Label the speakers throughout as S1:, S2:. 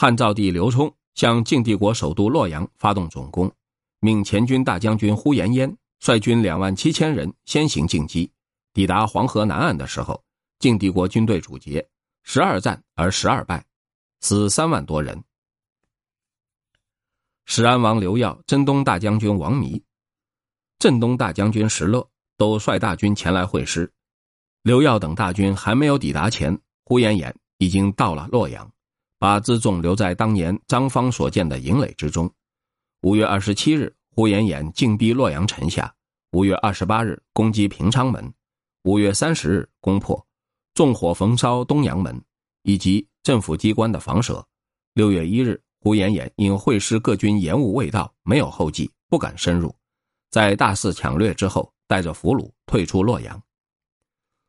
S1: 汉昭帝刘冲向晋帝国首都洛阳发动总攻，命前军大将军呼延焉率军两万七千人先行进击。抵达黄河南岸的时候，晋帝国军队主捷，十二战而十二败，死三万多人。始安王刘耀、征东大将军王弥、镇东大将军石勒都率大军前来会师。刘耀等大军还没有抵达前，呼延衍已经到了洛阳。把辎重留在当年张方所建的营垒之中。五月二十七日，呼延衍进逼洛阳城下；五月二十八日，攻击平昌门；五月三十日，攻破，纵火焚烧东阳门以及政府机关的房舍。六月一日，呼延衍因会师各军延误未到，没有后继，不敢深入，在大肆抢掠之后，带着俘虏退出洛阳。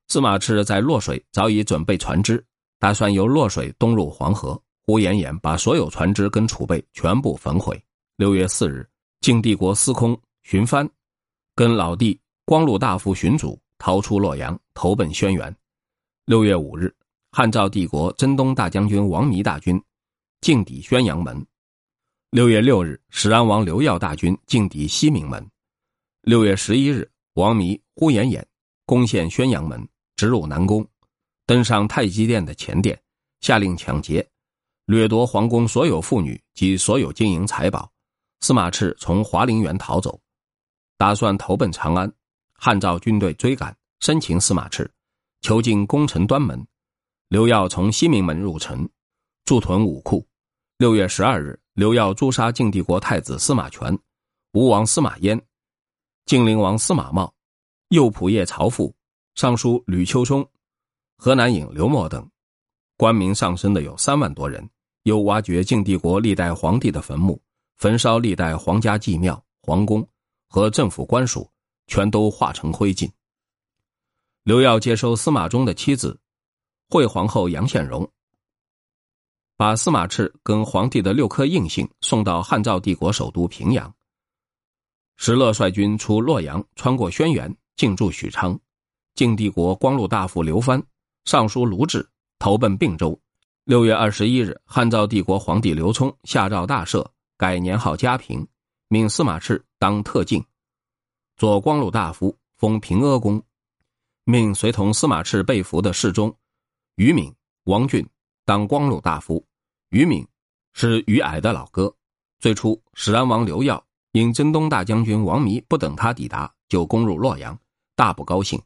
S1: 司马炽在洛水早已准备船只。打算由洛水东入黄河，呼延衍把所有船只跟储备全部焚毁。六月四日，晋帝国司空荀藩跟老弟光禄大夫荀祖逃出洛阳，投奔轩辕。六月五日，汉赵帝国征东大将军王弥大军进抵宣阳门。六月六日，始安王刘耀大军进抵西明门。六月十一日，王弥、呼延衍攻陷宣阳门，直入南宫。登上太极殿的前殿，下令抢劫，掠夺皇宫所有妇女及所有金银财宝。司马炽从华陵园逃走，打算投奔长安。汉赵军队追赶，生擒司马炽，囚禁宫城端门。刘耀从西明门入城，驻屯武库。六月十二日，刘耀诛杀晋帝国太子司马权、吴王司马焉、晋灵王司马茂、右仆射曹父、尚书吕秋松。河南尹刘默等，官名上升的有三万多人。又挖掘晋帝国历代皇帝的坟墓，焚烧历代皇家祭庙、皇宫和政府官署，全都化成灰烬。刘耀接收司马衷的妻子惠皇后杨宪荣，把司马炽跟皇帝的六颗印信送到汉赵帝国首都平阳。石勒率军出洛阳，穿过轩辕，进驻许昌。晋帝国光禄大夫刘藩。尚书卢志投奔并州。六月二十一日，汉昭帝国皇帝刘聪下诏大赦，改年号嘉平，命司马炽当特进，左光禄大夫，封平阿公，命随同司马炽被俘的侍中于敏、王俊当光禄大夫。于敏是于矮的老哥。最初，始安王刘耀因征东大将军王弥不等他抵达就攻入洛阳，大不高兴。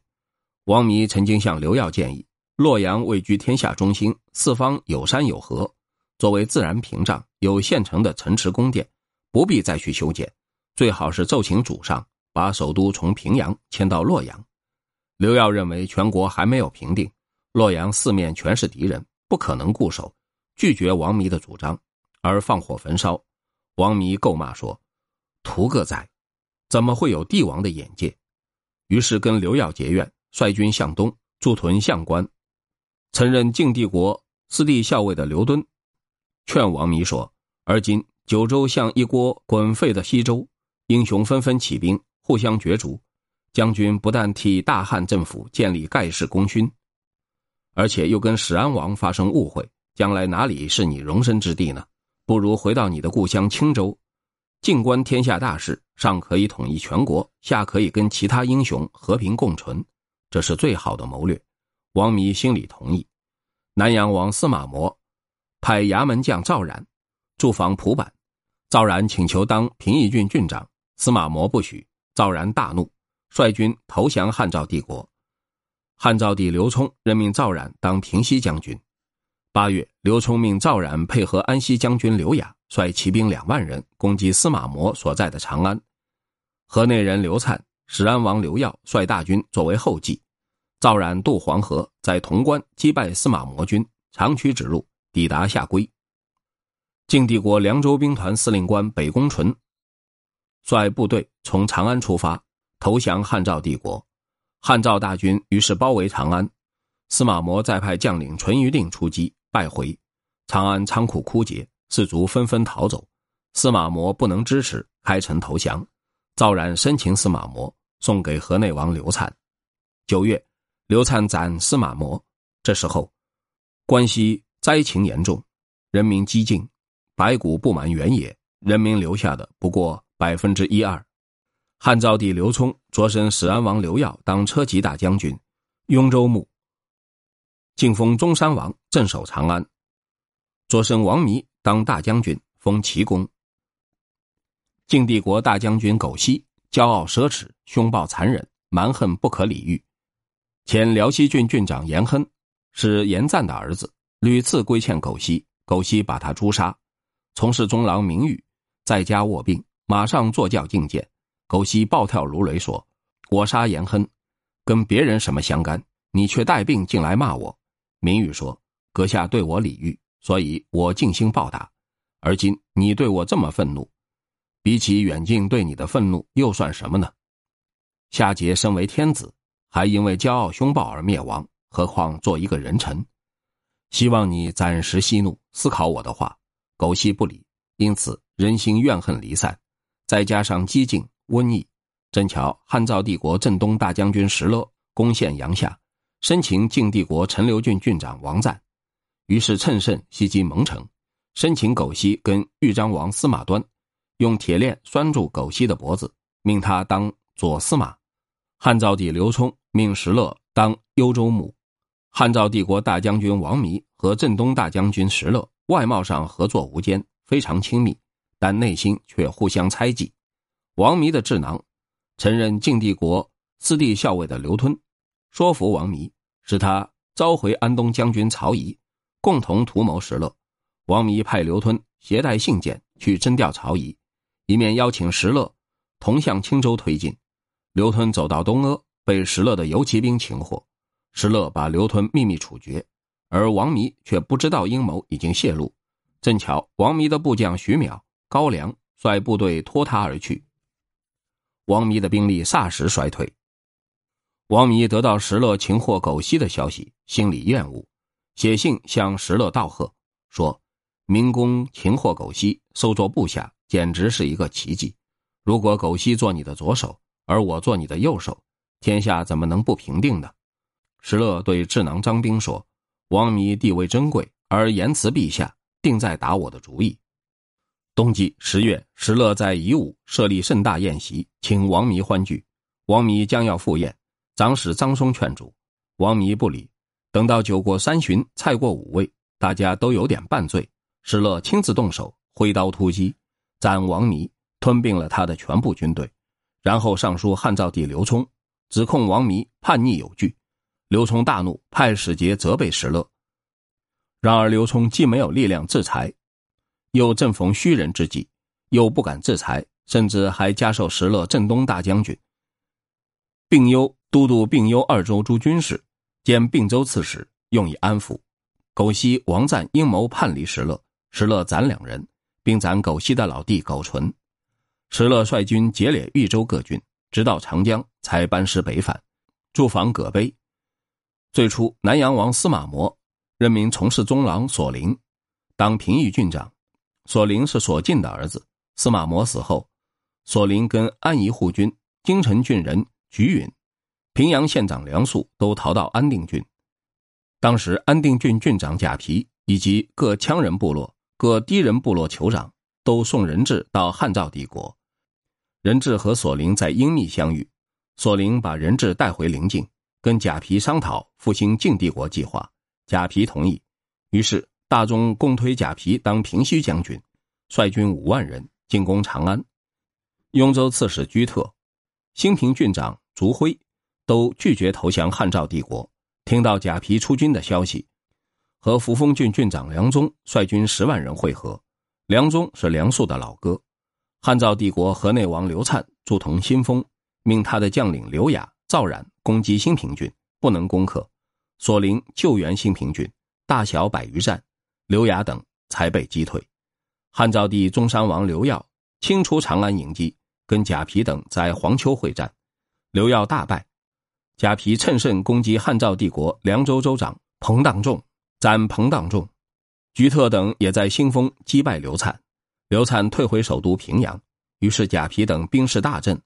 S1: 王弥曾经向刘耀建议。洛阳位居天下中心，四方有山有河，作为自然屏障，有现成的城池宫殿，不必再去修建。最好是奏请主上，把首都从平阳迁到洛阳。刘耀认为全国还没有平定，洛阳四面全是敌人，不可能固守，拒绝王弥的主张，而放火焚烧。王弥够骂说：“图个宰，怎么会有帝王的眼界？”于是跟刘耀结怨，率军向东驻屯相关。曾任晋帝国司隶校尉的刘敦，劝王弥说：“而今九州像一锅滚沸的稀粥，英雄纷纷起兵，互相角逐。将军不但替大汉政府建立盖世功勋，而且又跟史安王发生误会，将来哪里是你容身之地呢？不如回到你的故乡青州，静观天下大事，上可以统一全国，下可以跟其他英雄和平共存，这是最好的谋略。”王弥心里同意，南阳王司马模派衙门将赵冉驻防蒲坂，赵冉请求当平邑郡郡长，司马模不许。赵冉大怒，率军投降汉赵帝国。汉昭帝刘聪任命赵冉当平西将军。八月，刘聪命赵冉配合安西将军刘雅，率骑兵两万人攻击司马模所在的长安。河内人刘粲、始安王刘耀率大军作为后继。赵冉渡黄河，在潼关击败司马模军，长驱直入，抵达下归。晋帝国凉州兵团司令官北宫纯率部队从长安出发，投降汉赵帝国。汉赵大军于是包围长安，司马模再派将领淳于定出击，败回。长安仓库枯竭，士卒纷纷逃走。司马模不能支持，开城投降。赵冉生擒司马模，送给河内王刘粲。九月。刘粲斩司马模，这时候，关西灾情严重，人民激进，白骨布满原野，人民留下的不过百分之一二。汉昭帝刘聪擢升始安王刘耀当车骑大将军、雍州牧，晋封中山王镇守长安；擢升王弥当大将军，封齐公。晋帝国大将军苟晞骄傲奢侈，凶暴残忍，蛮横不可理喻。前辽西郡郡长严亨是严赞的儿子，屡次规劝苟晞，苟晞把他诛杀。从事中郎明玉在家卧病，马上坐轿觐见。苟晞暴跳如雷说：“我杀严亨，跟别人什么相干？你却带病进来骂我。”明玉说：“阁下对我礼遇，所以我尽心报答。而今你对我这么愤怒，比起远近对你的愤怒，又算什么呢？夏桀身为天子。”还因为骄傲凶暴而灭亡，何况做一个人臣？希望你暂时息怒，思考我的话。苟晞不理，因此人心怨恨离散。再加上饥馑瘟疫，正巧汉赵帝国镇东大将军石勒攻陷阳夏，生擒晋帝国陈留郡郡长王赞，于是趁胜袭击蒙城，生擒苟晞跟豫章王司马端，用铁链拴住苟晞的脖子，命他当左司马。汉昭帝刘聪。命石勒当幽州牧，汉赵帝国大将军王弥和镇东大将军石勒外貌上合作无间，非常亲密，但内心却互相猜忌。王弥的智囊，曾任晋帝国司隶校尉的刘吞，说服王弥，使他召回安东将军曹仪，共同图谋石勒。王弥派刘吞携带信件去征调曹仪，一面邀请石勒同向青州推进。刘吞走到东阿。被石勒的游骑兵擒获，石勒把刘吞秘密处决，而王弥却不知道阴谋已经泄露。正巧王弥的部将徐邈、高梁率部队脱他而去，王弥的兵力霎时衰退。王弥得到石勒擒获苟晞的消息，心里厌恶，写信向石勒道贺，说：“明公擒获苟晞，收作部下，简直是一个奇迹。如果苟晞做你的左手，而我做你的右手。”天下怎么能不平定呢？石勒对智囊张兵说：“王弥地位珍贵，而言辞陛下，定在打我的主意。”冬季十月，石勒在夷吾设立盛大宴席，请王弥欢聚。王弥将要赴宴，长史张松劝阻，王弥不理。等到酒过三巡，菜过五味，大家都有点半醉，石勒亲自动手，挥刀突击，斩王弥，吞并了他的全部军队，然后上书汉昭帝刘聪。指控王弥叛逆有据，刘聪大怒，派使节责备石勒。然而刘聪既没有力量制裁，又正逢虚人之际，又不敢制裁，甚至还加授石勒镇东大将军、并幽都督并幽二州诸军事，兼并州刺史，用以安抚。苟晞、王赞阴谋叛离石勒，石勒斩两人，并斩苟晞的老弟苟纯。石勒率军劫掠豫州各郡。直到长江，才班师北返，驻防葛碑。最初，南阳王司马模任命从事中郎索林当平邑郡长。索林是索晋的儿子。司马模死后，索林跟安宜护军京城郡人徐允、平阳县长梁肃都逃到安定郡。当时，安定郡郡长贾皮以及各羌人部落、各低人部落酋长都送人质到汉赵帝国。人质和索林在阴密相遇，索林把人质带回灵境，跟贾皮商讨复兴晋帝国计划。贾皮同意，于是大中共推贾皮当平西将军，率军五万人进攻长安。雍州刺史居特、兴平郡长竺辉都拒绝投降汉赵帝国。听到贾皮出军的消息，和扶风郡郡长梁宗率军十万人会合。梁宗是梁肃的老哥。汉赵帝国河内王刘粲驻同新丰，命他的将领刘雅、赵冉攻击新平郡，不能攻克。索林救援新平郡，大小百余战，刘雅等才被击退。汉昭帝中山王刘耀亲出长安迎击，跟贾皮等在黄丘会战，刘耀大败。贾皮趁胜攻击汉赵帝国凉州州长彭荡仲，斩彭荡仲。菊特等也在新丰击败刘粲。刘粲退回首都平阳，于是贾皮等兵势大振，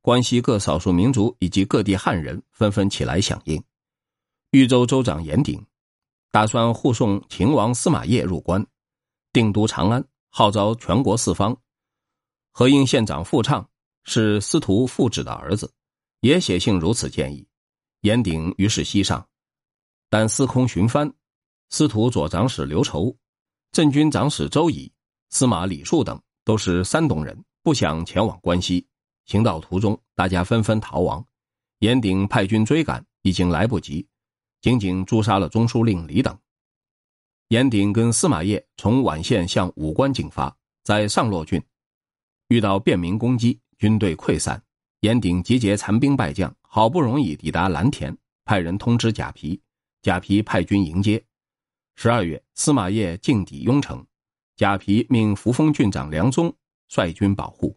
S1: 关西各少数民族以及各地汉人纷纷起来响应。豫州州长严鼎打算护送秦王司马邺入关，定都长安，号召全国四方。河阴县长傅畅是司徒傅祉的儿子，也写信如此建议。严鼎于是西上，但司空荀藩、司徒左长史刘稠、镇军长史周乙、司马李树等都是山东人，不想前往关西。行到途中，大家纷纷逃亡。严鼎派军追赶，已经来不及，仅仅诛杀了中书令李等。严鼎跟司马懿从宛县向武关进发，在上洛郡遇到便民攻击，军队溃散。严鼎集结残兵败将，好不容易抵达蓝田，派人通知贾皮，贾皮派军迎接。十二月，司马懿进抵雍城，贾皮命扶风郡长梁宗率军保护。